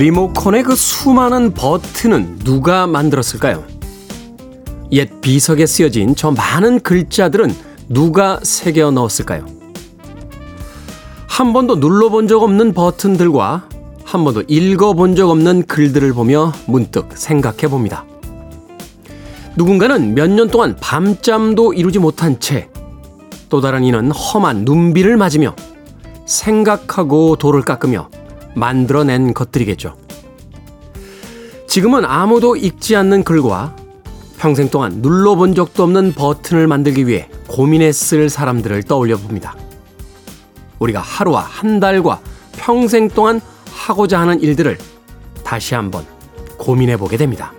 리모컨의 그 수많은 버튼은 누가 만들었을까요? 옛 비석에 쓰여진 저 많은 글자들은 누가 새겨 넣었을까요? 한 번도 눌러본 적 없는 버튼들과 한 번도 읽어본 적 없는 글들을 보며 문득 생각해 봅니다. 누군가는 몇 년 동안 밤잠도 이루지 못한 채 또 다른 이는 험한 눈비를 맞으며 생각하고 돌을 깎으며 만들어낸 것들이겠죠. 지금은 아무도 읽지 않는 글과 평생 동안 눌러본 적도 없는 버튼을 만들기 위해 고민했을 사람들을 떠올려 봅니다. 우리가 하루와 한 달과 평생 동안 하고자 하는 일들을 다시 한번 고민해 보게 됩니다.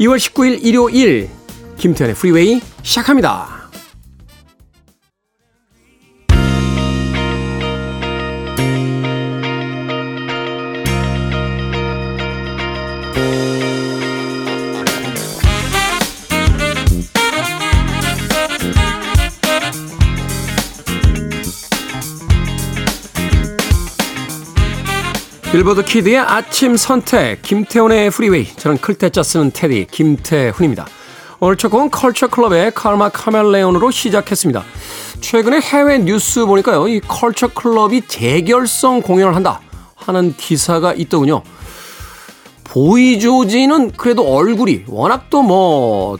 2월 19일 일요일 김태현의 프리웨이 시작합니다. 빌보드 키드의 아침 선택 김태훈의 프리웨이 저는 클 태자 쓰는 태디 김태훈입니다. 오늘 첫 곡은 Culture Club의 Karma Chameleon으로 시작했습니다. 최근에 해외 뉴스 보니까요. 이 Culture Club이 재결성 공연을 한다 하는 기사가 있더군요. 보이조지는 그래도 얼굴이 워낙 또 뭐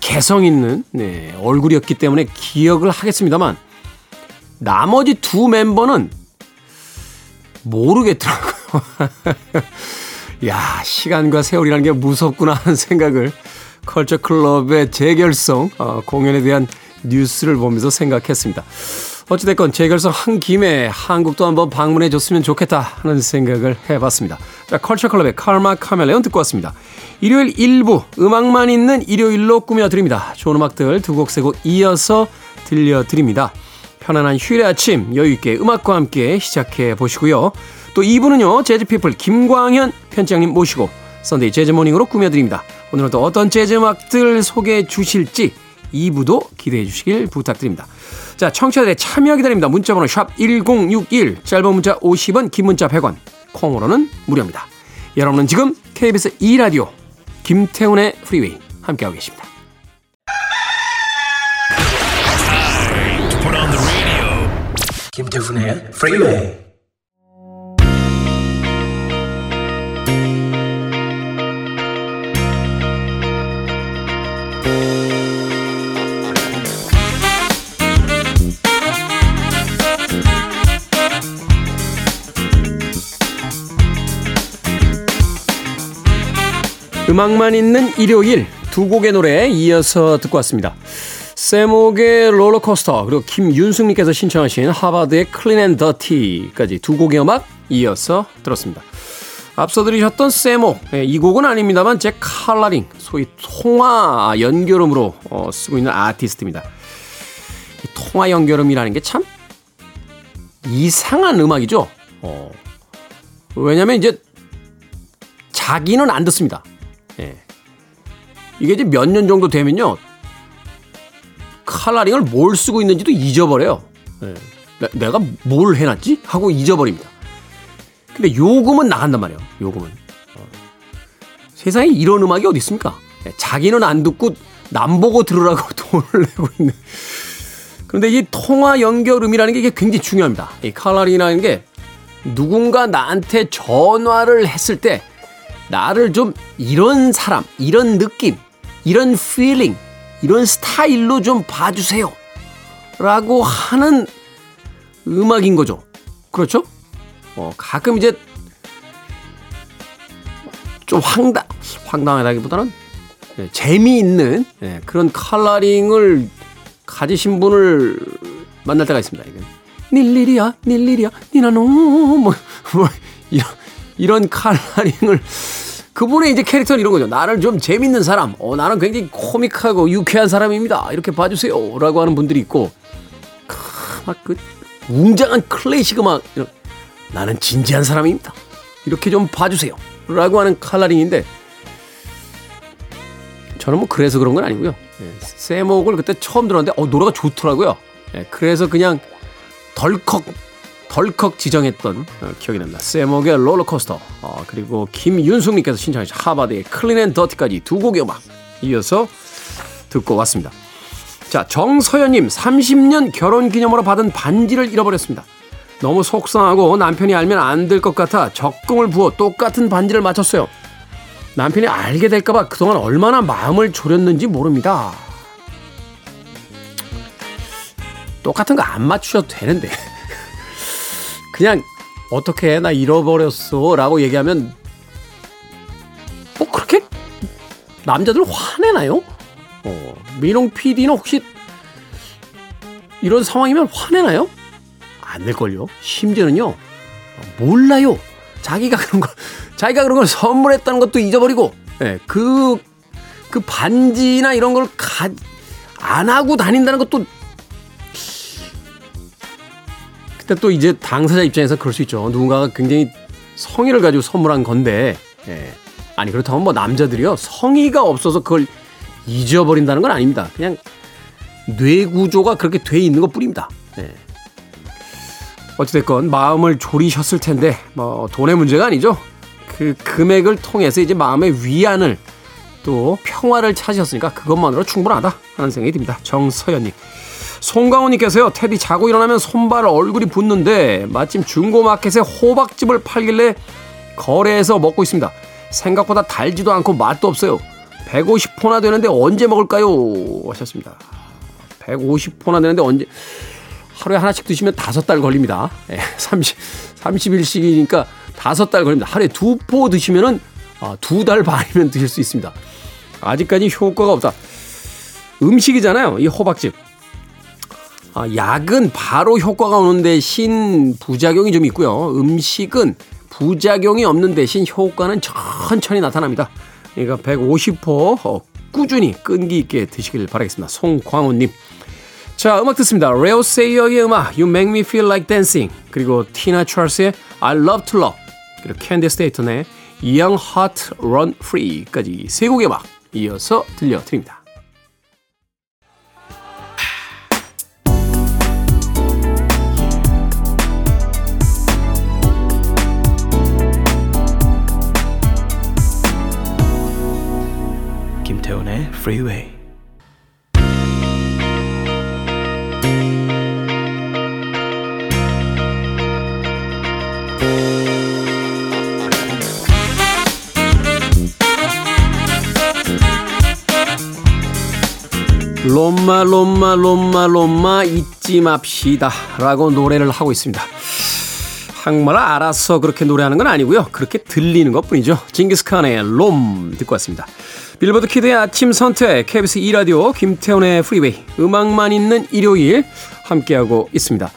개성 있는 네, 얼굴이었기 때문에 기억을 하겠습니다만 나머지 두 멤버는 모르겠더라고요. 야, 시간과 세월이라는 게 무섭구나 하는 생각을 컬처 클럽의 재결성 어, 공연에 대한 뉴스를 보면서 생각했습니다. 어찌됐건 재결성 한 김에 한국도 한번 방문해 줬으면 좋겠다 하는 생각을 해봤습니다. 자, 컬처 클럽의 칼마 카멜레온 듣고 왔습니다. 일요일 일부 음악만 있는 일요일로 꾸며드립니다. 좋은 음악들 두 곡 세 곡 이어서 들려드립니다. 편안한 휴일의 아침 여유있게 음악과 함께 시작해 보시고요. 또 2부는요. 재즈피플 김광현 편집장님 모시고 Sunday Jazz Morning으로 꾸며드립니다. 오늘은 또 어떤 재즈 음악들 소개해 주실지 2부도 기대해 주시길 부탁드립니다. 자, 청취자들의 참여 기다립니다. 문자번호 샵 1061, 짧은 문자 50원, 긴 문자 100원, 콩으로는 무료입니다. 여러분은 지금 KBS 2라디오 김태훈의 프리웨이 함께하고 계십니다. 김태훈의 프리웨이 음악만 있는 일요일 두 곡의 노래 이어서 듣고 왔습니다. 세목의 롤러코스터 그리고 김윤숙님께서 신청하신 Harvard의 Clean and Dirty까지 두 곡의 음악 이어서 들었습니다. 앞서 들으셨던 세목 네, 이 곡은 아닙니다만 제 칼라링 소위 통화 연결음으로 어, 쓰고 있는 아티스트입니다. 통화 연결음이라는 게 참 이상한 음악이죠. 어, 왜냐면 이제 자기는 안 듣습니다. 예. 이게 이제 몇 년 정도 되면요. 칼라링을 뭘 쓰고 있는지도 잊어버려요. 네. 내가 뭘 해놨지? 하고 잊어버립니다. 근데 요금은 나간단 말이에요. 요금은. 어. 세상에 이런 음악이 어디 있습니까? 네. 자기는 안 듣고 남 보고 들으라고 돈을 내고 있는. 그런데 이 통화 연결음이라는 게 이게 굉장히 중요합니다. 이 칼라링이라는 게 누군가 나한테 전화를 했을 때 나를 좀 이런 사람, 이런 느낌, 이런 feeling, 이런 스타일로 좀 봐주세요. 라고 하는 음악인 거죠. 그렇죠? 어, 가끔 이제 좀 황당, 황당하다기보다는 네, 재미있는 네, 그런 컬러링을 가지신 분을 만날 때가 있습니다. 이건. 닐리리야, 닐리리야, 니나노, 뭐, 뭐, 이런, 이런 컬러링을 그분의 이제 캐릭터는 이런 거죠. 나를 좀 재밌는 사람, 어, 나는 굉장히 코믹하고 유쾌한 사람입니다. 이렇게 봐주세요. 라고 하는 분들이 있고, 막그 웅장한 클래식 음악, 이런, 나는 진지한 사람입니다. 이렇게 좀 봐주세요. 라고 하는 칼라링인데, 저는 뭐 그래서 그런 건 아니고요. 예, 세목을 그때 처음 들었는데, 어, 노래가 좋더라고요. 예, 그래서 그냥 덜컥, 덜컥 지정했던 어, 기억이 납니다. 세목의 롤러코스터 어, 그리고 김윤숙님께서 신청하신 Harvard의 Clean and Dirty까지 두 곡의 음악 이어서 듣고 왔습니다. 자 정서연님 30년 결혼기념으로 받은 반지를 잃어버렸습니다. 너무 속상하고 남편이 알면 안 될 것 같아 적금을 부어 똑같은 반지를 맞췄어요. 남편이 알게 될까봐 그동안 얼마나 마음을 졸였는지 모릅니다. 똑같은 거 안 맞추셔도 되는데. 그냥 어떻게 나 잃어버렸어 라고 얘기하면 뭐 그렇게 남자들 화내나요? 어, 미롱 PD는 혹시 이런 상황이면 화내나요? 안 될걸요. 심지어는요, 몰라요. 자기가 그런 걸, 자기가 그런 걸 선물했다는 것도 잊어버리고, 예, 그, 그 반지나 이런 걸 가, 안 하고 다닌다는 것도 그때 또 이제 당사자 입장에서 그럴 수 있죠. 누군가가 굉장히 성의를 가지고 선물한 건데, 예. 아니, 그렇다면 뭐 남자들이요. 성의가 없어서 그걸 잊어버린다는 건 아닙니다. 그냥 뇌 구조가 그렇게 돼 있는 것 뿐입니다. 예. 어찌됐건 마음을 졸이셨을 텐데, 뭐 돈의 문제가 아니죠. 그 금액을 통해서 이제 마음의 위안을 또 평화를 찾으셨으니까 그것만으로 충분하다 하는 생각이 듭니다. 정서연님. 송강호님께서요, 테디 자고 일어나면 손발 얼굴이 붓는데 마침 중고마켓에 호박즙을 팔길래 거래해서 먹고 있습니다. 생각보다 달지도 않고 맛도 없어요. 150포나 되는데 언제 먹을까요? 하셨습니다. 150포나 되는데 언제, 하루에 하나씩 드시면 다섯 달 걸립니다. 예, 30, 30일씩이니까 다섯 달 걸립니다. 하루에 두 포 드시면은 아, 두달 반이면 드실 수 있습니다. 아직까지 효과가 없다. 음식이잖아요. 이 호박즙. 아, 약은 바로 효과가 오는 대신 부작용이 좀 있고요. 음식은 부작용이 없는 대신 효과는 천천히 나타납니다. 그러니까 150호 어, 꾸준히 끈기 있게 드시길 바라겠습니다. 송광훈님. 자, 음악 듣습니다. 레오 세이어의 음악 You Make Me Feel Like Dancing 그리고 티나 찰스의 I Love to Love 그리고 캔디 스테이턴의 Young Heart Run Free까지 세 곡의 음악 이어서 들려드립니다. Freeway. 롬마 롬마 롬마 롬마 잊지 맙시다 라고 노래를 하고 있습니다. 한국말을 알아서 그렇게 노래하는 건 아니고요. 그렇게 들리는 것 뿐이죠. 징기스칸의 롬 듣고 왔습니다. 빌보드 키드의 아침 선택 KBS 2라디오 김태훈의 프리웨이 음악만 있는 일요일 함께하고 있습니다.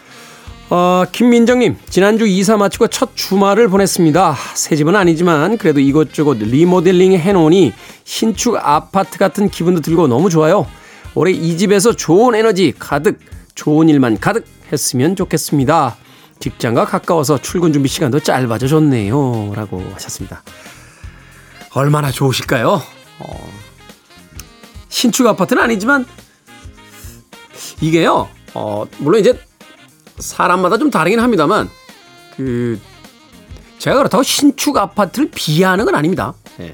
어, 김민정님 지난주 이사 마치고 첫 주말을 보냈습니다. 새 집은 아니지만 그래도 이것저것 리모델링 해놓으니 신축 아파트 같은 기분도 들고 너무 좋아요. 올해 이 집에서 좋은 에너지 가득 좋은 일만 가득 했으면 좋겠습니다. 직장과 가까워서 출근 준비 시간도 짧아져 졌네요. 라고 하셨습니다. 얼마나 좋으실까요? 어, 신축 아파트는 아니지만 이게요. 어, 물론 이제 사람마다 좀 다르긴 합니다만 그 제가 그렇다고 신축 아파트를 비하하는 건 아닙니다. 예.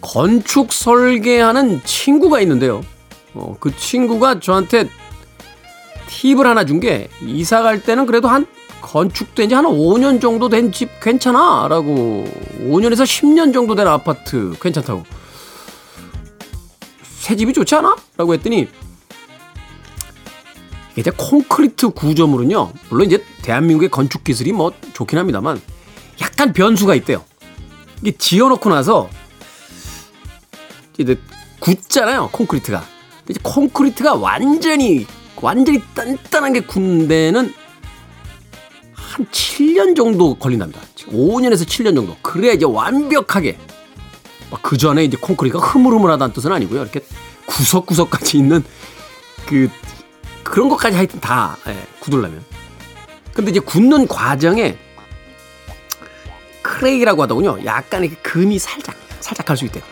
건축 설계하는 친구가 있는데요. 어, 그 친구가 저한테 팁을 하나 준 게 이사 갈 때는 그래도 한 건축된 지 한 5년 정도 된 집 괜찮아? 라고. 5년에서 10년 정도 된 아파트 괜찮다고. 새 집이 좋지 않아? 라고 했더니 이제 콘크리트 구조물은요 물론 이제 대한민국의 건축 기술이 뭐 좋긴 합니다만 약간 변수가 있대요. 이게 지어놓고 나서 이제 굳잖아요 콘크리트가. 이제 콘크리트가 완전히 완전히 단단한 게 데는 한 7년 정도 걸린답니다. 5년에서 7년 정도. 그래야 이제 완벽하게 그 전에 이제 콘크리트가 흐물흐물하다는 뜻은 아니고요. 이렇게 구석구석까지 있는 그 그런 것까지 하여튼 다 예, 굳으려면. 근데 이제 굳는 과정에 크레이라고 하더군요. 약간 이렇게 금이 살짝 살짝 갈 수 있대요.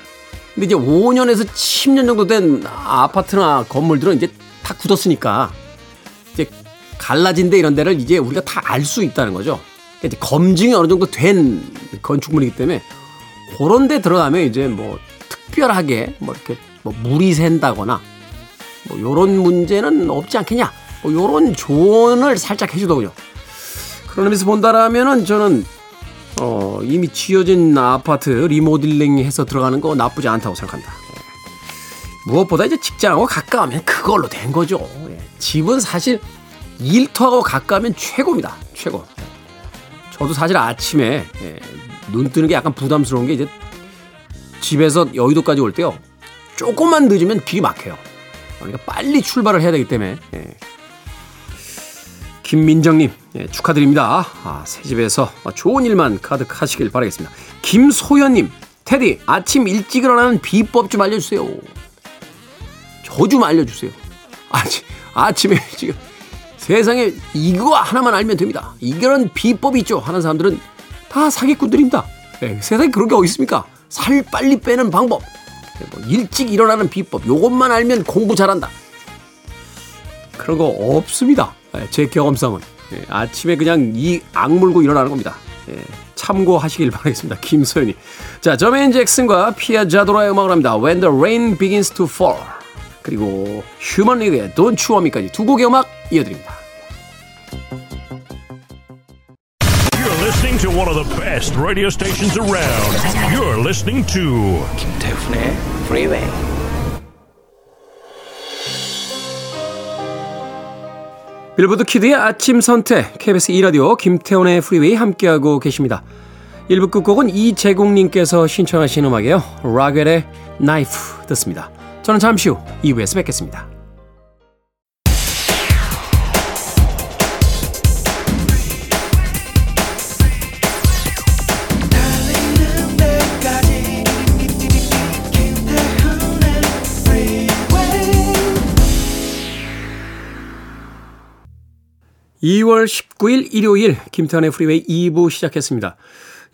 근데 이제 5년에서 10년 정도 된 아파트나 건물들은 이제 다 굳었으니까 갈라진 데 이런 데를 이제 우리가 다 알 수 있다는 거죠. 그러니까 검증이 어느 정도 된 건축물이기 때문에 그런 데 들어가면 이제 뭐 특별하게 뭐 이렇게 뭐 물이 샌다거나 뭐 요런 문제는 없지 않겠냐. 뭐 요런 조언을 살짝 해주더군요. 그런 의미에서 본다라면은 저는 어, 이미 지어진 아파트 리모델링 해서 들어가는 거 나쁘지 않다고 생각합니다. 예. 무엇보다 이제 직장하고 가까우면 그걸로 된 거죠. 예. 집은 사실 일터하고 가까우면 최고입니다. 최고. 저도 사실 아침에 예, 눈 뜨는 게 약간 부담스러운 게 이제 집에서 여의도까지 올 때요. 조금만 늦으면 길이 막혀요. 그러니까 빨리 출발을 해야 되기 때문에. 예. 김민정님 예, 축하드립니다. 아, 새 집에서 좋은 일만 가득하시길 바라겠습니다. 김소연님 테디 아침 일찍 일어나는 비법 좀 알려주세요. 저 좀 알려주세요. 아침 아침에 지금 세상에 이거 하나만 알면 됩니다. 이런 비법이 있죠. 하는 사람들은 다 사기꾼들입니다. 네, 세상에 그런 게 어디 있습니까? 살 빨리 빼는 방법, 네, 뭐 일찍 일어나는 비법, 요것만 알면 공부 잘한다. 그런 거 없습니다. 네, 제 경험상은 네, 아침에 그냥 이 악물고 일어나는 겁니다. 네, 참고하시길 바라겠습니다. 김소연이. 자, 저메인 잭슨과 피아 자도라의 음악을 합니다. When the Rain Begins to Fall. 그리고 휴먼 리그의 Don't You Want Me까지 두 곡의 음악 이어드립니다. You're listening to one of the best radio stations around. You're listening to 김태훈의 Freeway. 빌보드 키드의 아침 선택 KBS 2 라디오 김태훈의 프리웨이 함께하고 계십니다. 1부 끝곡은 이재국님께서 신청하신 음악이에요. Rockwell의 Knife 듣습니다. 저는 잠시 후 2부에서 뵙겠습니다. 2월 19일 일요일 김태훈의 프리웨이 2부 시작했습니다.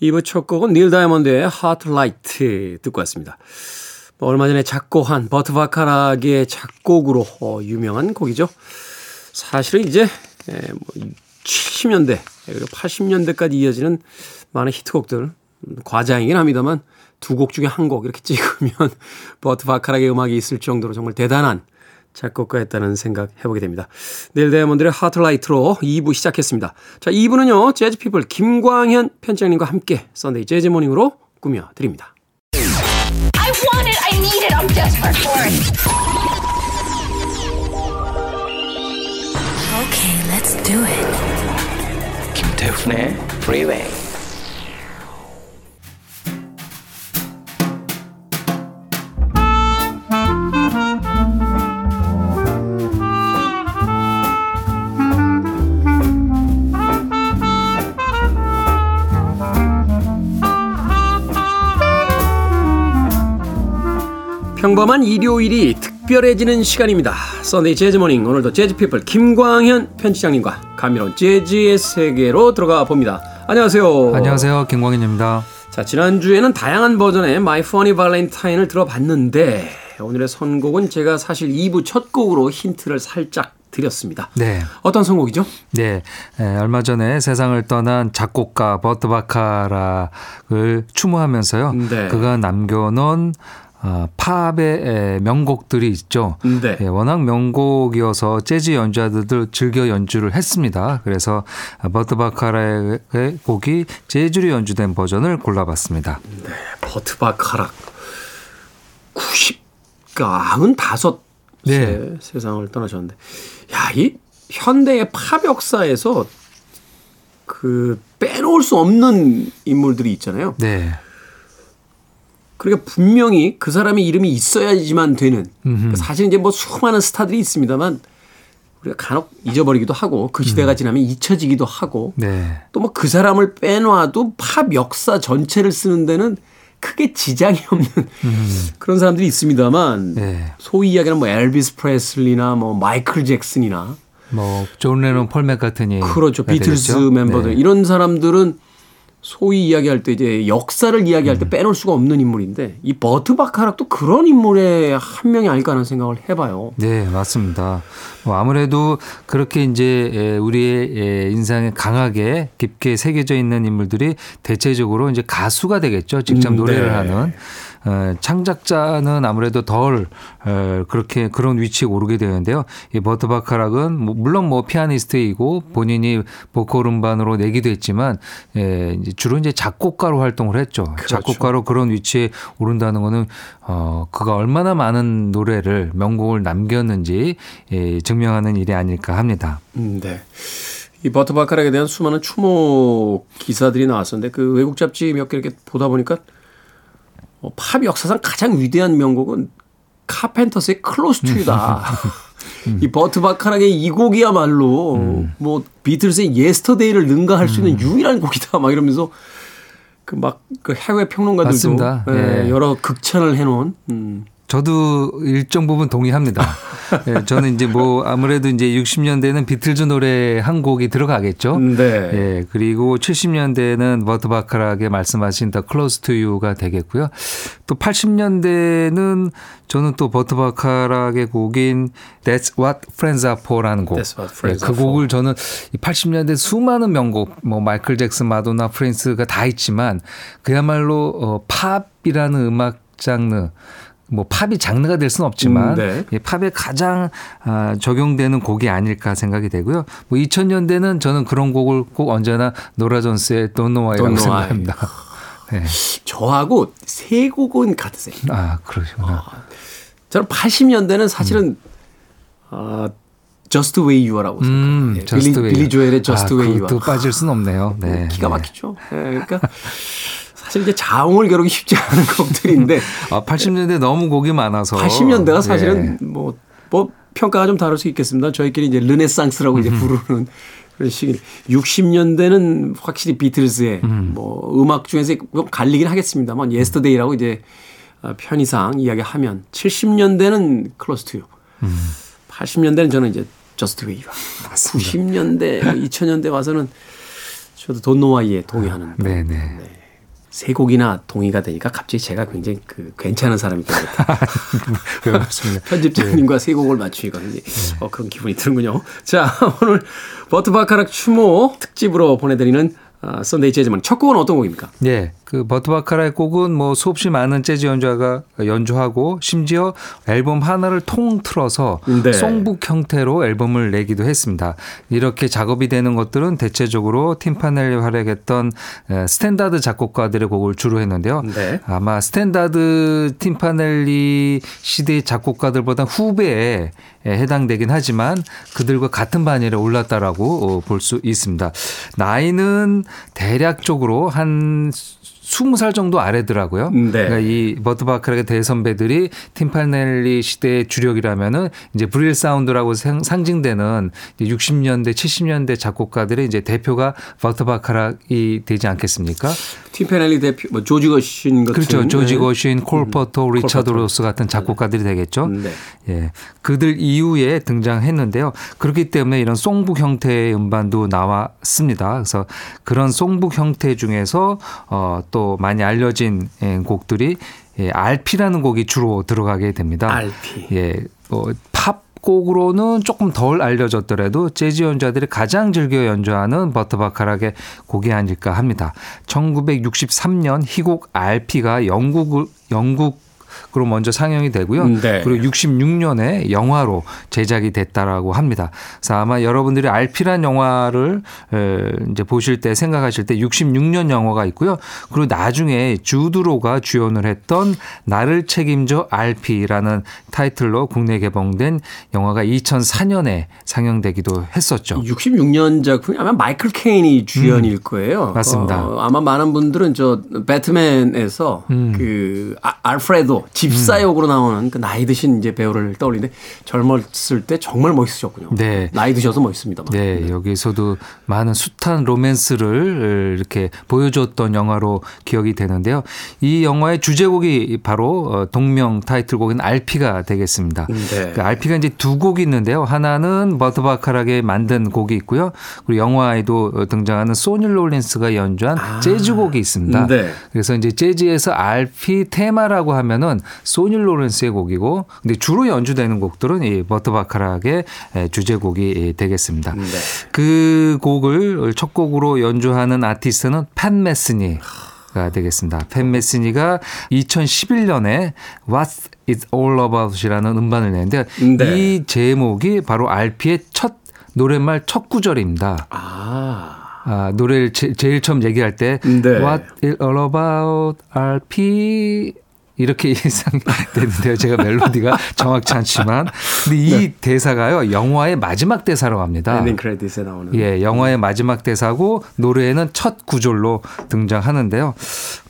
2부 첫 곡은 닐 다이아몬드의 Heartlight 듣고 왔습니다. 뭐 얼마 전에 작고한 버트 바카락의 작곡으로 어, 유명한 곡이죠. 사실은 이제 에, 뭐 70년대 그리고 80년대까지 이어지는 많은 히트곡들 음, 과장이긴 합니다만 두 곡 중에 한 곡 이렇게 찍으면 버트 바카락의 음악이 있을 정도로 정말 대단한 작곡가였다는 생각 해보게 됩니다. 닐 다이아몬드의 Heartlight로 2부 시작했습니다. 자, 2부는요, 재즈피플 김광현 편집장님과 함께 Sunday Jazz Morning으로 꾸며드립니다. I want it. I need it. I'm desperate for it. Okay, let's do it. 김태훈의 Freeway. 평범한 일요일이 특별해지는 시간입니다. Sunday Jazz Morning 오늘도 재즈 피플 김광현 편집장님과 감미로운 재즈의 세계로 들어가 봅니다. 안녕하세요. 안녕하세요. 김광현입니다. 자, 지난주에는 다양한 버전의 My Funny Valentine을 들어봤는데 오늘의 선곡은 제가 사실 2부 첫 곡으로 힌트를 살짝 드렸습니다. 네. 어떤 선곡이죠? 네. 에, 얼마 전에 세상을 떠난 작곡가 버트 바카락을 추모하면서요. 네. 그가 남겨놓은 어, 팝의 에, 명곡들이 있죠. 네. 예, 워낙 명곡이어서 재즈 연주자들도 즐겨 연주를 했습니다. 그래서 버트 바카락의 곡이 재즈로 연주된 버전을 골라봤습니다. 버트 바카락 90, 95세 네. 세상을 떠나셨는데 야, 이 현대의 팝 역사에서 그 빼놓을 수 없는 인물들이 있잖아요. 네. 그러니까 분명히 그 사람의 이름이 있어야지만 되는 그러니까 사실 이제 뭐 수많은 스타들이 있습니다만 우리가 간혹 잊어버리기도 하고 그 시대가 지나면 잊혀지기도 하고 네. 또뭐 그 사람을 빼놔도 팝 역사 전체를 쓰는 데는 크게 지장이 없는 그런 사람들이 있습니다만 네. 소위 이야기하는 뭐 엘비스 프레슬리나 뭐 마이클 잭슨이나 뭐, 존 레논, 폴 맥카트니. 그렇죠 비틀스 되겠죠? 멤버들 네. 이런 사람들은 소위 이야기할 때 이제 역사를 이야기할 음. 때 빼놓을 수가 없는 인물인데 이 버트 바카락도 그런 인물의 한 명이 아닐까 하는 생각을 해봐요. 네, 맞습니다. 뭐 아무래도 그렇게 이제 에, 우리의 에, 인상에 강하게 깊게 새겨져 있는 인물들이 대체적으로 이제 가수가 되겠죠. 직접 음, 노래를 네. 하는. 어, 창작자는 아무래도 덜 어, 그렇게 그런 위치에 오르게 되는데요. 이 버트 바카락은 뭐 물론 뭐 피아니스트이고 본인이 보컬 음반으로 내기도 했지만 예, 주로 이제 작곡가로 활동을 했죠. 그렇죠. 작곡가로 그런 위치에 오른다는 거는 어 그가 얼마나 많은 노래를 명곡을 남겼는지 예, 증명하는 일이 아닐까 합니다. 음, 네. 이 버트 바카락에 대한 수많은 추모 기사들이 나왔었는데 그 외국 잡지 몇 개 이렇게 보다 보니까 어, 팝 역사상 가장 위대한 명곡은 카펜터스의 클로스 투유다. 이 버트 바카락의 이 곡이야말로 음. 뭐 비틀스의 Yesterday를 능가할 수 있는 유일한 곡이다. 막 이러면서 그 막그 해외 평론가들도 맞습니다. 예, 예. 여러 극찬을 해놓은 음. 저도 일정 부분 동의합니다. 예, 저는 이제 뭐 아무래도 이제 60년대는 비틀즈 노래 한 곡이 들어가겠죠. 네. 예, 그리고 70년대는 버트 바카락의 말씀하신 The Close to You가 되겠고요. 또 80년대는 저는 또 버트 바카락의 곡인 That's What Friends Are For라는 곡. That's What Friends 예, 그. 곡을 저는 이 80년대 수많은 명곡, 뭐 마이클 잭슨, 마돈나, 프린스가 다 있지만 그야말로 어, 팝이라는 음악 장르 뭐 팝이 장르가 될 수는 없지만 음, 네. 예, 팝에 가장 아, 적용되는 곡이 아닐까 생각이 되고요. 뭐 2000년대는 저는 그런 곡을 꼭 언제나 노라 존스의 Don't Know Why라고. 생각합니다. 네. 저하고 세 곡은 같으세요. 아 그러시구나. 저는 80년대는 사실은 아 Just Way You Are라고 생각해요. 음, 예, Just 빌리. 빌리 조엘의 Just 아, Way You Are. 빠질 수는 없네요. 네. 기가 네. 막히죠. 예, 그러니까 사실 이제 자웅을 겨루기 쉽지 않은 곡들인데 아, 80년대 너무 곡이 많아서 80년대가 사실은 예. 뭐, 뭐 평가가 좀 다를 수 있겠습니다. 저희끼리 이제 르네상스라고 이제 부르는 그런 시기. 60년대는 확실히 비틀즈의 뭐 음악 중에서 좀 갈리긴 하겠습니다만 Yesterday라고 이제 어, 편의상 이야기하면 70년대는 Close to You. 80년대는 저는 이제 That's What와 90년대, 2000년대 와서는 저도 돈노와이에 동의하는 네, 네. 세 곡이나 동의가 되니까 갑자기 제가 굉장히 그 괜찮은 사람이 되겠다. 그렇습니다. 편집장님과 세 곡을 맞추니까 굉장히 어, 그런 기분이 드는군요. 자, 오늘 버트 바카락 추모 특집으로 보내드리는 아, Sunday 재즈 Morning 첫 곡은 어떤 곡입니까? 예, 그 버트 바카락의 곡은 뭐 수없이 많은 재즈 연주자가 연주하고 심지어 앨범 하나를 통틀어서 네. songbook 형태로 앨범을 내기도 했습니다. 이렇게 작업이 되는 것들은 대체적으로 틴 팬 앨리 활약했던 에, 스탠다드 작곡가들의 곡을 주로 했는데요. 네. 아마 스탠다드 틴 팬 앨리 시대의 작곡가들보다 후배에 해당되긴 하지만 그들과 같은 반열에 올랐다라고 볼 수 있습니다. 나이는 대략적으로 한 20살 정도 아래더라고요. 네. 그러니까 이 버트 바카락의 대선배들이 틴 팬 앨리 시대의 주력이라면은 이제 브릴 사운드라고 상- 상징되는 60년대, 70년대 작곡가들의 이제 대표가 버트 바카락이 되지 않겠습니까? 틴 팬 앨리 대표, 뭐 조지 거슈윈 같은 그렇죠. 조지 네. 거슈윈, 콜 포터, 리처드 로저스 같은 작곡가들이 되겠죠. 네. 예. 그들 이후에 등장했는데요. 그렇기 때문에 이런 songbook 형태의 음반도 나왔습니다. 그래서 그런 songbook 형태 중에서 어, 또 많이 알려진 예, 곡들이 예, Alfie라는 곡이 주로 들어가게 됩니다. Alfie. 예. 뭐, 팝 곡으로는 조금 덜 알려졌더라도 재즈 연주자들이 가장 즐겨 연주하는 버트 바카락의 곡이 아닐까 합니다. 1963년 희곡 RP가 영국 영국 으로 먼저 상영이 되고요. 음, 네. 그리고 66년에 영화로 제작이 됐다라고 합니다. 그래서 아마 여러분들이 RP란 영화를 에, 이제 보실 때 생각하실 때 66년 영화가 있고요. 그리고 나중에 주드로가 주연을 했던 나를 책임져 RP라는 타이틀로 국내 개봉된 영화가 2004년에 상영되기도 했었죠. 66년 작품이 아마 마이클 케인이 주연일 거예요. 음. 맞습니다. 어, 아마 많은 분들은 저 배트맨에서 음. 그 아, 알프레도 집사 역으로 나오는 그 나이 드신 이제 배우를 떠올리는데 젊었을 때 정말 멋있으셨군요. 네. 나이 드셔서 멋있습니다만. 네, 여기서도 많은 숱한 로맨스를 이렇게 보여줬던 영화로 기억이 되는데요. 이 영화의 주제곡이 바로 어, 동명 타이틀곡인 알피가 되겠습니다. 네. 그 알피가 이제 두 곡이 있는데요. 하나는 버트 바카락에 만든 곡이 있고요. 그리고 영화에도 등장하는 소니 롤린스가 연주한 재즈곡이 있습니다. 네. 그래서 이제 재즈에서 Alfie 테마라고 하면은 소니 롤린스의 곡이고 근데 주로 연주되는 곡들은 이 버트 바카락의 에, 주제곡이 되겠습니다. 네. 그 곡을 첫 곡으로 연주하는 아티스트는 팻 메스니가 되겠습니다. 팻 메스니가 2011년에 What It's All About이라는 음반을 내는데 네. 이 제목이 바로 알피의 첫 노랫말 첫 구절입니다. 아. 아, 노래를 제, 일 처음 얘기할 때 네. What it all about RP 이렇게 예상이 되는데요. 제가 멜로디가 정확치 않지만 근데 이 네. 대사가요. 영화의 마지막 대사라고 합니다. 엔딩 크레딧에 나오는. 예, 영화의 마지막 대사고 노래에는 첫 구절로 등장하는데요.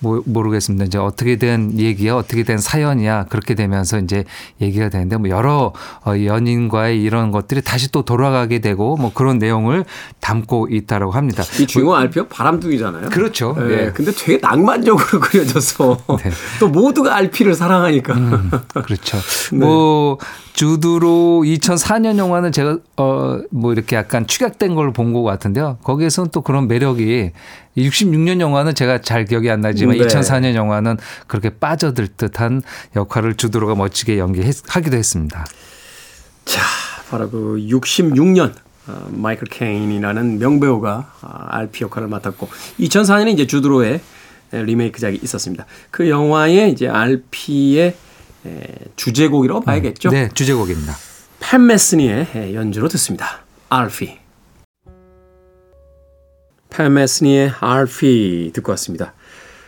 뭐 모르겠습니다. 이제 어떻게 된 얘기야, 어떻게 된 사연이야 그렇게 되면서 이제 얘기가 되는데 뭐 여러 어, 연인과의 이런 것들이 다시 또 돌아가게 되고 뭐 그런 내용을 담고 있다라고 합니다. 이 주인공 알피가 바람둥이잖아요. 그렇죠. 예. 예. 근데 되게 낭만적으로 그려져서 네. 또 모두가 알피를 사랑하니까. 그렇죠. 네. 뭐 주드로 2004년 영화는 제가 어 뭐 이렇게 약간 축약된 걸 본 것 같은데요. 거기에서는 또 그런 매력이 66년 영화는 제가 잘 기억이 안 나지만 네. 2004년 영화는 그렇게 빠져들 듯한 역할을 주드로가 멋지게 연기하기도 했습니다. 자, 바로 그 66년 어, 마이클 케인이라는 명배우가 아, 알피 역할을 맡았고 2004년에 이제 주드로의 에, 리메이크작이 있었습니다. 그 영화의 이제 알피의 에, 주제곡이라고 봐야겠죠. 네, 주제곡입니다. 팬 메스니의 에, 연주로 듣습니다. 알피. 팻 메스니의 Alfie 듣고 왔습니다.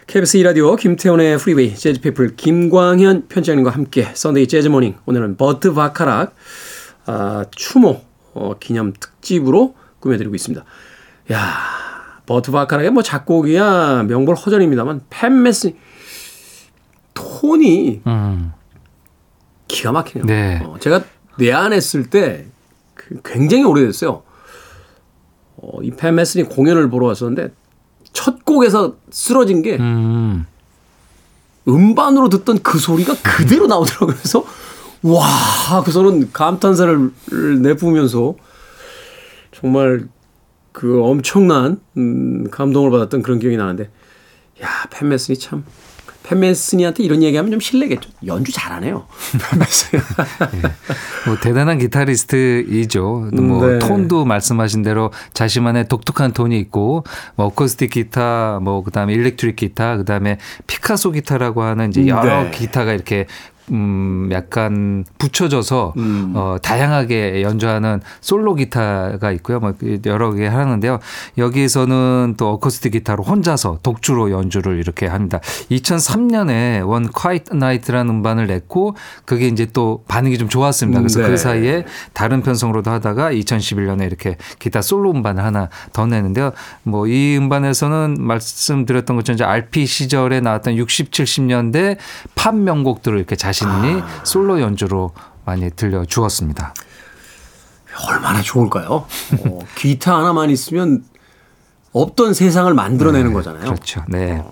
KBS 2라디오 김태훈의 Freeway 재즈피플 김광현 편집장님과 함께 Sunday 재즈 Morning 오늘은 버트 바카락 아, 추모 어, 기념 특집으로 꾸며드리고 있습니다. 야 버트 바카락의 뭐 작곡이야 명불허전입니다만 팻 메스니 톤이 음. 기가 막히네요. 네. 어, 제가 내한했을 때 그 굉장히 오래됐어요. 어, 이 팬메슨이 공연을 보러 왔었는데 첫 곡에서 쓰러진 게 음. 음반으로 듣던 그 소리가 그대로 나오더라고요. 그래서 와, 그 저는 감탄사를 내뿜으면서 정말 그 엄청난 음, 감동을 받았던 그런 기억이 나는데 야, 팬메슨이 참 팬메슨이한테 이런 얘기하면 좀 실례겠죠. 연주 잘하네요. 팬메슨이. 뭐 대단한 기타리스트이죠. 뭐 네. 톤도 말씀하신 대로 자신만의 독특한 톤이 있고 뭐 어쿠스틱 기타, 뭐 그다음에 일렉트릭 기타, 그다음에 피카소 기타라고 하는 이제 여러 네. 기타가 이렇게 음 약간 붙여져서 음. 어 다양하게 연주하는 솔로 기타가 있고요. 뭐 여러 개 하는데요. 여기에서는 또 어쿠스틱 기타로 혼자서 독주로 연주를 이렇게 합니다. 2003년에 원 quiet night라는 음반을 냈고 그게 이제 또 반응이 좀 좋았습니다. 그래서 네. 그 사이에 다른 편성으로도 하다가 2011년에 이렇게 기타 솔로 음반을 하나 더 내는데요. 뭐 이 음반에서는 말씀드렸던 것처럼 이제 RP 시절에 나왔던 60, 70년대 팝 명곡들을 이렇게 자신 이 솔로 연주로 많이 들려 주었습니다. 얼마나 좋을까요? 어, 기타 하나만 있으면 없던 세상을 만들어내는 거잖아요. 그렇죠. 네.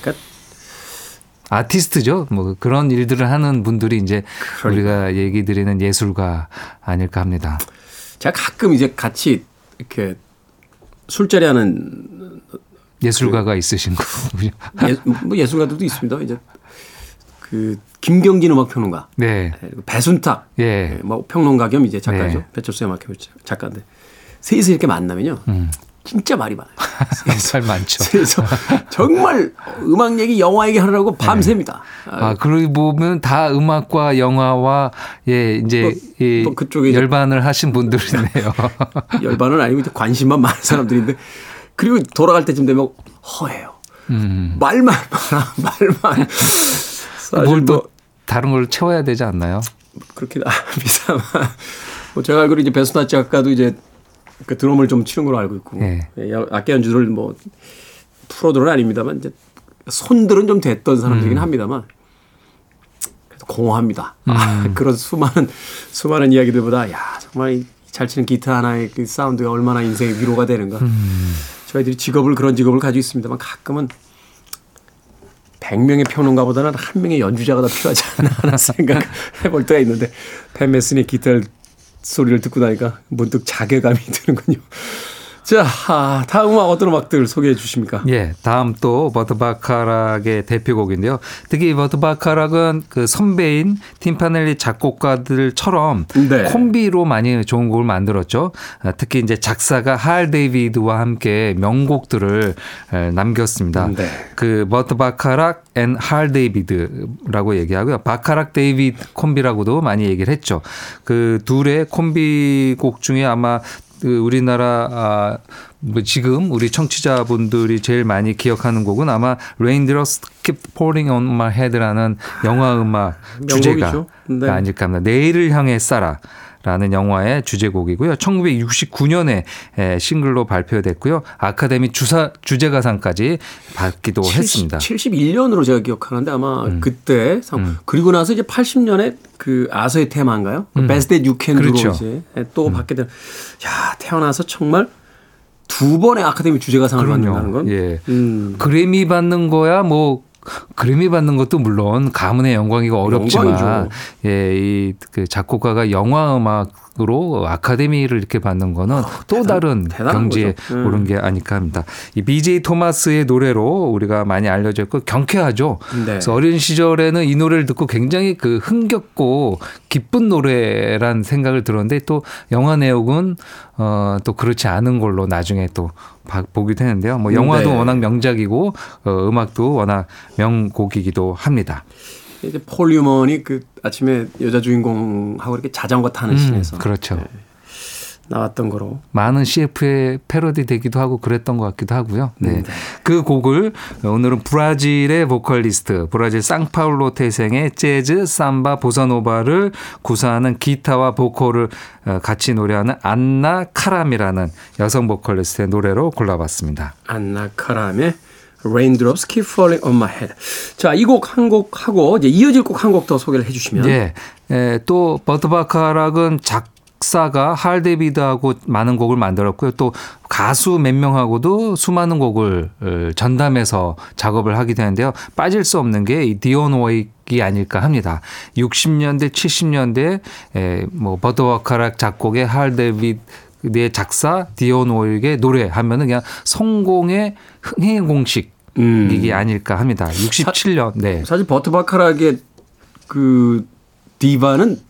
그러니까 아티스트죠. 뭐 그런 일들을 하는 분들이 이제 우리가 얘기 드리는 예술가 아닐까 합니다. 제가 가끔 이제 같이 이렇게 술자리 하는 예술가가 있으신 거군요. 예, 뭐 예술가들도 있습니다. 이제 그 김경진 음악평론가, 네. 그리고 배순탁, 예. 예, 뭐 평론가 겸 이제 작가죠. 네. 배철수 음악 작가인데 셋이 이렇게 만나면요, 진짜 말이 많아요. 살 많죠. 그래서 정말 음악 얘기, 영화 얘기 하느라고 밤새입니다. 아, 아, 그러고 보면 다 음악과 영화와 예, 이제 뭐, 이뭐 그쪽에 열반을 하신 분들이네요. 열반은 아니고 이제 관심만 많은 사람들인데 그리고 돌아갈 때쯤 되면 허해요. 음. 말만 많아, 말만. 사실 뭘뭐또 다른 걸 채워야 되지 않나요? 그렇게 합니다만 뭐 제가 알기로 이제 베스나 작가도 이제 그 드럼을 좀 치는 걸로 알고 있고 예. 예, 악기 연주를 뭐 프로들은 아닙니다만 이제 손들은 좀 됐던 사람들이긴 음. 합니다만 공허합니다. 아, 그런 수많은 수많은 이야기들보다 야 정말 이잘 치는 기타 하나의 그 사운드가 얼마나 인생의 위로가 되는가. 저희들이 직업을 그런 직업을 가지고 있습니다만 가끔은 100명의 평론가보다는 한 명의 연주자가 더 필요하지 않나 하는 생각을 해볼 때가 있는데 팻 메스니 기타 소리를 듣고 나니까 문득 자괴감이 드는군요. 자, 아, 다음 음악 어떤 음악들 소개해 주십니까? 예, 다음 또 버트 바카락의 대표곡인데요. 특히 이 버트 바카락은 그 선배인 틴 팬 앨리 작곡가들처럼 네. 콤비로 많이 좋은 곡을 만들었죠. 아, 특히 이제 작사가 할 데이비드와 함께 명곡들을 에, 남겼습니다. 네. 그 버트 바카락 and 할 데이비드라고 얘기하고요. 바카락 데이비드 콤비라고도 많이 얘기를 했죠. 그 둘의 콤비곡 중에 아마 그 우리나라 아, 뭐 지금 우리 청취자분들이 제일 많이 기억하는 곡은 아마 Raindrops Keep Pouring on My Head라는 영화 음악 주제가. 네. 아닐까 합니다. 내일을 향해 쏴라. 라는 영화의 주제곡이고요. 1969년에 싱글로 발표됐고요. 아카데미 주사 주제가상까지 받기도 했습니다. 음. 71년으로 제가 기억하는데 아마 그때 상 그리고 나서 이제 80년에 그 아서의 테마인가요? 그 Best That You Can Do로 음. 그렇죠. 이제 또 받게 된. 야 태어나서 정말 두 번의 아카데미 주제가상을 받는다는 건. 예. 음. 그래미 받는 거야 뭐 그래미 받는 것도 물론 가문의 영광이고 어렵지만 영광이죠. 예, 이 그 작곡가가 영화 음악 으로 아카데미를 이렇게 받는 거는 또 다른 대단한 경지에. 음. 오른 게 아닐까 합니다. 이 BJ 토마스의 노래로 우리가 많이 알려져 있고 경쾌하죠. 네. 그래서 어린 시절에는 이 노래를 듣고 굉장히 그 흥겹고 기쁜 노래란 생각을 들었는데 또 영화 내용은 어, 또 그렇지 않은 걸로 나중에 또 봐- 보기도 했는데요. 뭐 영화도 네. 워낙 명작이고 어, 음악도 워낙 명곡이기도 합니다. 이제 폴 뉴먼이 그 아침에 여자 주인공하고 이렇게 자전거 타는 씬에서 그렇죠. 네, 나왔던 거로. 많은 CF에 패러디 되기도 하고 그랬던 것 같기도 하고요. 네. 그 곡을 오늘은 브라질의 보컬리스트, 브라질 상파울로 태생의 재즈, 삼바, 보사노바를 구사하는 기타와 보컬을 어, 같이 노래하는 안나 카람이라는 여성 보컬리스트의 노래로 골라봤습니다. 안나 카람의 Raindrops Keep Falling on My Head. 자, 이 곡 한 곡 하고 이제 이어질 곡 한 곡 더 소개를 해주시면. 예. 에, 또 버트 바카락은 작사가 할 데이비드하고 많은 곡을 만들었고요. 또 가수 몇 명하고도 수많은 곡을 어, 전담해서 작업을 하게 되는데요. 빠질 수 없는 게 이 디온 워릭이 아닐까 합니다. 60년대, 70년대 에, 뭐 버트 바카락 작곡의 할 데이비드의 작사 디온 워릭의 노래 하면은 그냥 성공의 흥행 공식 음. 이게 아닐까 합니다. 67년. 네. 사실 버트 바카락의 그 디바는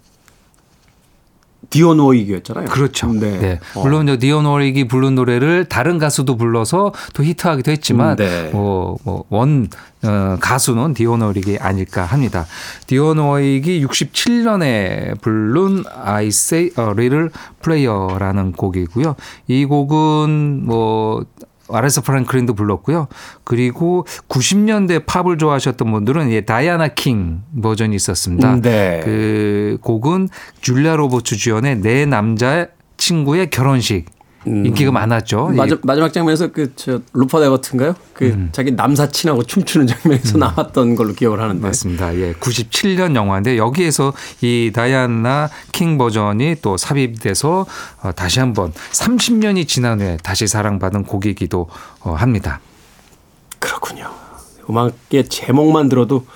디온 워릭이었잖아요. 그렇죠. 네. 네. 어. 물론 저 디온 워릭이 부른 노래를 다른 가수도 불러서 또 히트하기도 했지만 음, 네. 뭐 뭐 원 어, 가수는 디온 워릭이 아닐까 합니다. 디온 워릭이 67년에 부른 I Say a Little Prayer라는 곡이고요. 이 곡은 뭐 아레사 프랭클린도 불렀고요. 그리고 90년대 팝을 좋아하셨던 분들은 예, 다이아나 킹 버전이 있었습니다. 음, 네. 그 곡은 줄리아 로버츠 주연의 내 남자 친구의 결혼식 인기가 많았죠. 음. 마지, 마지 막 장면에서 그저 루퍼드 에버튼가요? 그 음. 자기 남사친하고 춤추는 장면에서 나왔던 걸로 기억을 하는데. 맞습니다. 예, 97년 영화인데 여기에서 이 다이아나 킹 버전이 또 삽입돼서 어, 다시 한번 30년이 지난 후에 다시 사랑받은 곡이기도 어, 합니다. 그렇군요. 음악의 제목만 들어도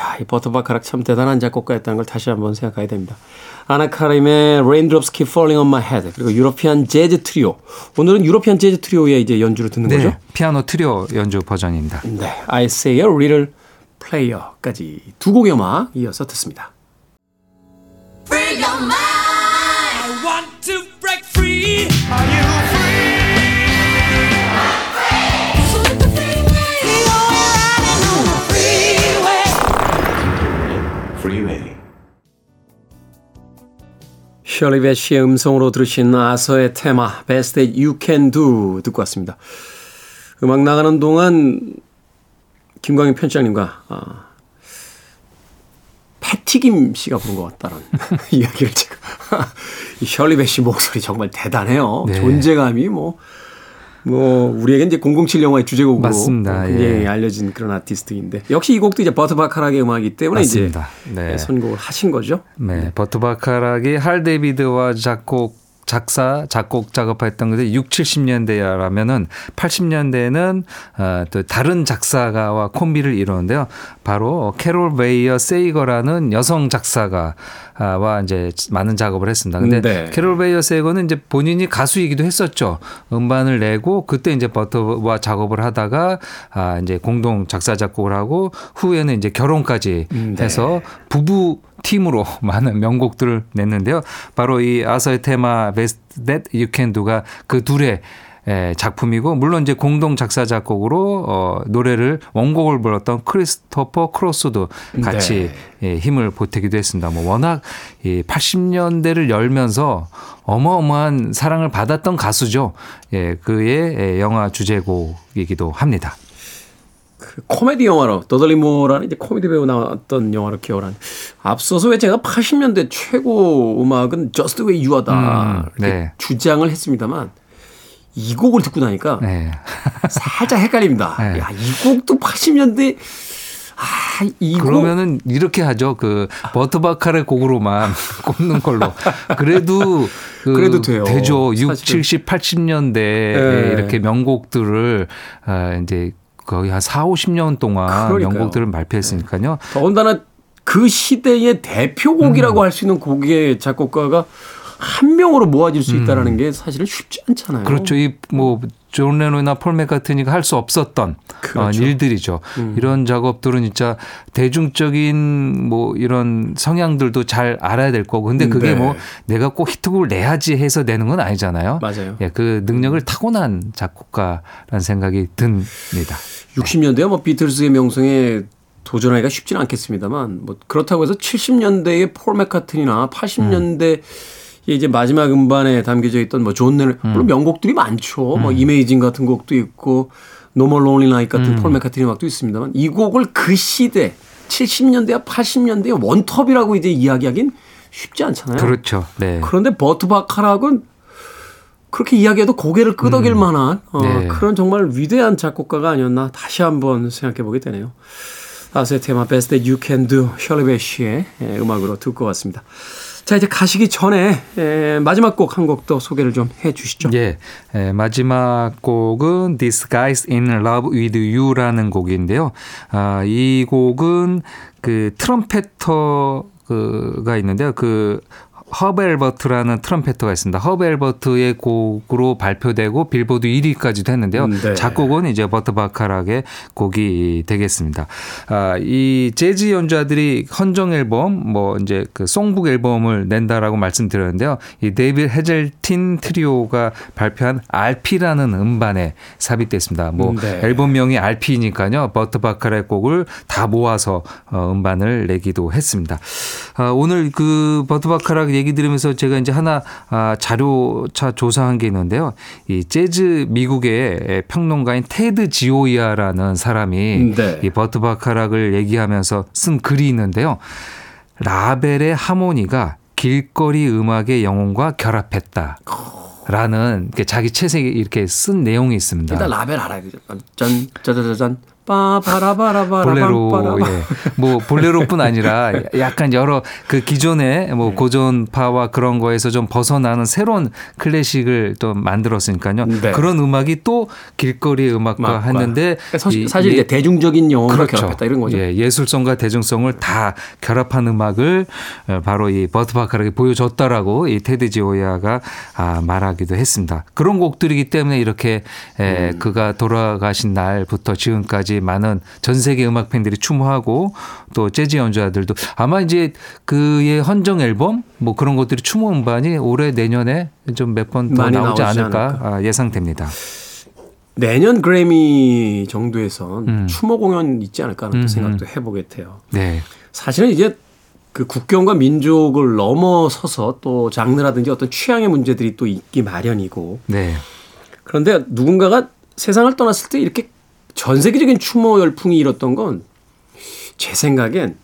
야, 이 버터바카락 참 대단한 작곡가였다는 걸 다시 한번 생각해야 됩니다. 아나카림의 Raindrops Keep Falling on My Head 그리고 유로피안 재즈 트리오. 오늘은 유로피안 재즈 트리오의 이제 연주를 듣는 거죠? 피아노 트리오 연주 버전입니다. 네. I Say a Little Player까지 두 곡의 음악 이어서 듣습니다. 셜리 베시의 음성으로 들으신 아서의 테마 Best That You Can Do 듣고 왔습니다. 음악 나가는 동안 김광희 편집장님과 아, 패티김 씨가 부른 것 같다는 이야기를 제가 이 셜리 베시 목소리 정말 대단해요. 네. 존재감이 뭐 뭐 우리에게 이제 007 영화의 주제곡으로 맞습니다. 굉장히 예. 알려진 그런 아티스트인데 역시 이 곡도 이제 버트 바카락의 음악이기 때문에 맞습니다. 이제 네. 선곡을 하신 거죠. 네, 버트 바카락이 할 데이비드와 작곡 작사 작곡 작업했던 것이 6, 70년대라면은 80년대에는 어, 또 다른 작사가와 콤비를 이루는데요. 바로 캐롤 베이어 세이거라는 여성 작사가와 이제 많은 작업을 했습니다. 근데 네. 캐롤 베이어 세이거는 이제 본인이 가수이기도 했었죠. 음반을 내고 그때 이제 버트와 작업을 하다가 아 이제 공동 작사 작곡을 하고 후에는 이제 결혼까지 음, 네. 해서 부부 팀으로 많은 명곡들을 냈는데요. 바로 이 아서의 테마 Best That You Can Do가 그 둘의 에, 작품이고 물론 이제 공동 작사 작곡으로 어, 노래를 원곡을 불렀던 크리스토퍼 크로스도 같이 예, 힘을 보태기도 했습니다. 뭐 워낙 이 80년대를 열면서 어마어마한 사랑을 받았던 가수죠. 예, 그의 예, 영화 주제곡이기도 합니다. 그 코미디 영화로 더들리 모어라는 이제 코미디 배우 나왔던 영화로 기억을 하는 앞서서 왜 제가 80년대 최고 음악은 Just the Way You Are다 음, 네. 주장을 했습니다만 이 곡을 듣고 나니까 네. 살짝 헷갈립니다. 네. 야, 이 곡도 80년대 아, 이 곡. 그러면은 이렇게 하죠. 그 버터바카의 곡으로만 꼽는 걸로. 그래도 그 그래도 돼요. 되죠. 6, 사실은. 70, 80년대 네. 이렇게 명곡들을 아 이제 거의 한 4, 50년 동안 그러니까요. 명곡들을 발표했으니까요. 더군다나 그 시대의 대표곡이라고 할수 있는 곡의 작곡가가 한 명으로 모아질 수 있다라는 게 사실은 쉽지 않잖아요. 음. 그렇죠. 이뭐 존 레논이나 폴 맥카트니가 할 수 없었던 그렇죠. 어, 일들이죠. 이런 작업들은 진짜 대중적인 뭐 이런 성향들도 잘 알아야 될 거고. 근데 그게 네. 뭐 내가 꼭 히트곡을 내야지 해서 내는 건 아니잖아요. 맞아요. 예, 그 능력을 타고난 작곡가라는 생각이 듭니다. 60년대에 뭐 비틀즈의 명성에 도전하기가 쉽지는 않겠습니다만 뭐 그렇다고 해서 70년대의 폴 맥카트니나 80년대 에 이제 마지막 음반에 담겨져 있던 뭐 존 레논 물론 명곡들이 많죠. 뭐 Imagine 같은 곡도 있고 No More Lonely Night 같은 폴 맥카트니 음악도 있습니다만 이 곡을 그 시대 70년대와 80년대의 원톱이라고 이제 이야기하긴 쉽지 않잖아요. 그렇죠. 네. 그런데 버트 바카락은 그렇게 이야기해도 고개를 끄덕일 만한 어, 네. 그런 정말 위대한 작곡가가 아니었나 다시 한번 생각해 보게 되네요. 아스의 테마 Best That You Can Do 셜리베시의 예, 음악으로 듣고 왔습니다. 자 이제 가시기 전에 예, 마지막 곡 한 곡 더 소개를 좀 해주시죠. 예, 에, 마지막 곡은 This Guy's in Love with You라는 곡인데요. 아, 이 곡은 그 트럼페터 그가 있는데요. 그 허브 엘버트라는 trumpeter가 있습니다. 허브 엘버트의 곡으로 발표되고 빌보드 1위까지도 했는데요. 음, 네. 작곡은 이제 버트 바카락의 곡이 되겠습니다. 아, 이 재즈 연주자들이 헌정 앨범, 뭐 이제 그 songbook 앨범을 낸다라고 말씀드렸는데요. 이 데이비드 헤이즐틴 트리오가 발표한 Alfie라는 음반에 삽입됐습니다. 뭐 음, 네. 앨범명이 Alfie니까요. 버트 바카락의 곡을 다 모아서 어, 음반을 내기도 했습니다. 아, 오늘 그 버트 바카락 얘기 들으면서 제가 이제 하나 아, 자료차 조사한 게 있는데요. 이 재즈 미국의 평론가인 테드 지오이아라는 사람이 네. 이 버트 바카락을 얘기하면서 쓴 글이 있는데요. 라벨의 하모니가 길거리 음악의 영혼과 결합했다. 라는 이렇게 자기 책에 이렇게 쓴 내용이 있습니다. 일단 라벨 알아야 되죠. 짠 짜자자잔 빠바라바라바라 볼레로 예. 뭐 볼레로뿐 아니라 약간 여러 그 기존의 네. 뭐 고전파와 그런 거에서 좀 벗어나는 새로운 클래식을 또 만들었으니까요. 네. 그런 음악이 또 길거리 음악과 음악과. 했는데 사실, 이- 사실 이제 예- 대중적인 영혼과 그렇죠. 결합했다 이런 거죠. 예, 예술성과 대중성을 다 결합한 음악을 어, 바로 이 버트 바카락이 보여줬다라고 이 테드 지오야가 아, 말하기도 했습니다. 그런 곡들이기 때문에 이렇게 에, 음. 그가 돌아가신 날부터 지금까지 많은 전 세계 음악 팬들이 추모하고 또 재즈 연주자들도 아마 이제 그의 헌정 앨범 뭐 그런 것들이 추모 음반이 올해 내년에 좀 몇 번 더 나오지 나오지 않을까 않을까. 아, 예상됩니다. 내년 그래미 정도에선 음. 추모 공연 있지 않을까 하는 또 음, 생각도 해보게 돼요. 네. 사실은 이제 그 국경과 민족을 넘어서서 또 장르라든지 어떤 취향의 문제들이 또 있기 마련이고 네. 그런데 누군가가 세상을 떠났을 때 이렇게 전 세계적인 추모 열풍이 일었던 건 제 생각엔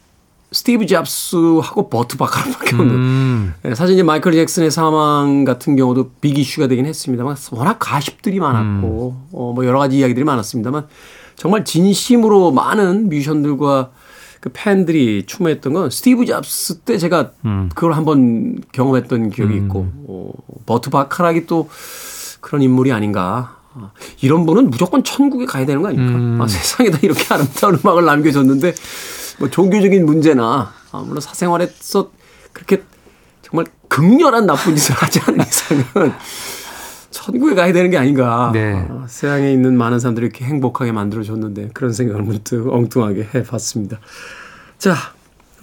스티브 잡스하고 버트 바카락밖에 없는. 음. 예, 사실 이제 마이클 잭슨의 사망 같은 경우도 big issue가 되긴 했습니다만 워낙 가십들이 많았고 음. 어, 뭐 여러 가지 이야기들이 많았습니다만 정말 진심으로 많은 뮤지션들과 그 팬들이 추모했던 건 스티브 잡스 때 제가 음. 그걸 한번 경험했던 기억이 있고 어, 버트 바카락이 또 그런 인물이 아닌가. 아, 이런 분은 무조건 천국에 가야 되는 거 아닙니까? 음. 아, 세상에다 이렇게 아름다운 음악을 남겨줬는데 뭐 종교적인 문제나 아, 물론 사생활에서 그렇게 정말 극렬한 나쁜 짓을 하지 않는 이상은 천국에 가야 되는 게 아닌가. 네. 아, 세상에 있는 많은 사람들이 이렇게 행복하게 만들어줬는데 그런 생각을 문득 엉뚱하게 해봤습니다. 자,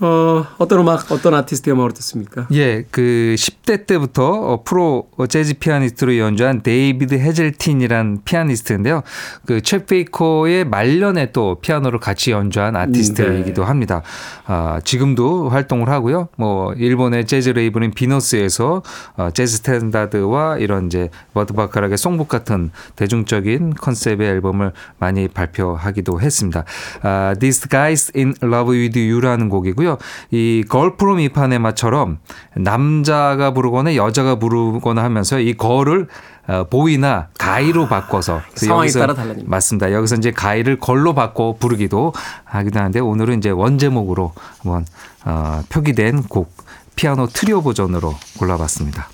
어, 어떤 음악, 어떤 아티스트의 음악을 듣습니까? 예, 그 10대 때부터 어, 프로 재즈 피아니스트로 연주한 데이비드 헤즐틴이란 피아니스트인데요. 그 쳇 베이커의 말년에 또 피아노를 같이 연주한 아티스트이기도 네. 합니다. 아, 지금도 활동을 하고요. 뭐 일본의 재즈 레이블인 비너스에서 어, 재즈 스탠다드와 이런 이제 버트 바카락의 songbook 같은 대중적인 컨셉의 앨범을 많이 발표하기도 했습니다. 아, These Guys in Love with You라는 곡이고요. 이 걸프롬 이파네마처럼 남자가 부르거나 여자가 부르거나 하면서 이 걸을 어, 보이나 가이로 바꿔서 그래서 상황에 따라 달라집니다. 맞습니다. 여기서 이제 가이를 걸로 바꿔 부르기도 하기도 하는데 오늘은 이제 원제목으로 한번 어, 표기된 곡 피아노 트리오 버전으로 골라봤습니다.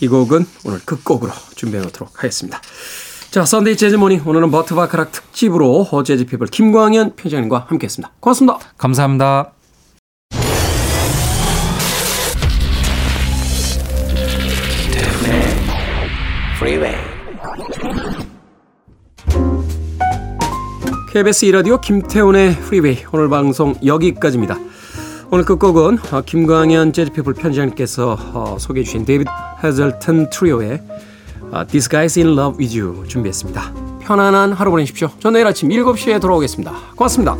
이 곡은 오늘 끝곡으로 준비해 놓도록 하겠습니다. 자, Sunday Jazz Morning 오늘은 버트 바카락 특집으로 재즈 피플 김광현 편집장님과 함께했습니다. 고맙습니다. 감사합니다. KBS 이라디오 김태훈의 프리웨이 오늘 방송 여기까지입니다. 오늘 끝곡은 어, 김광현 재즈피플 편집장님께서 어, 소개해 주신 데이비드 헤즐턴 트리오의 어, This Guy's in Love With You 준비했습니다. 편안한 하루 보내십시오. 전 내일 아침 7시에 돌아오겠습니다. 고맙습니다.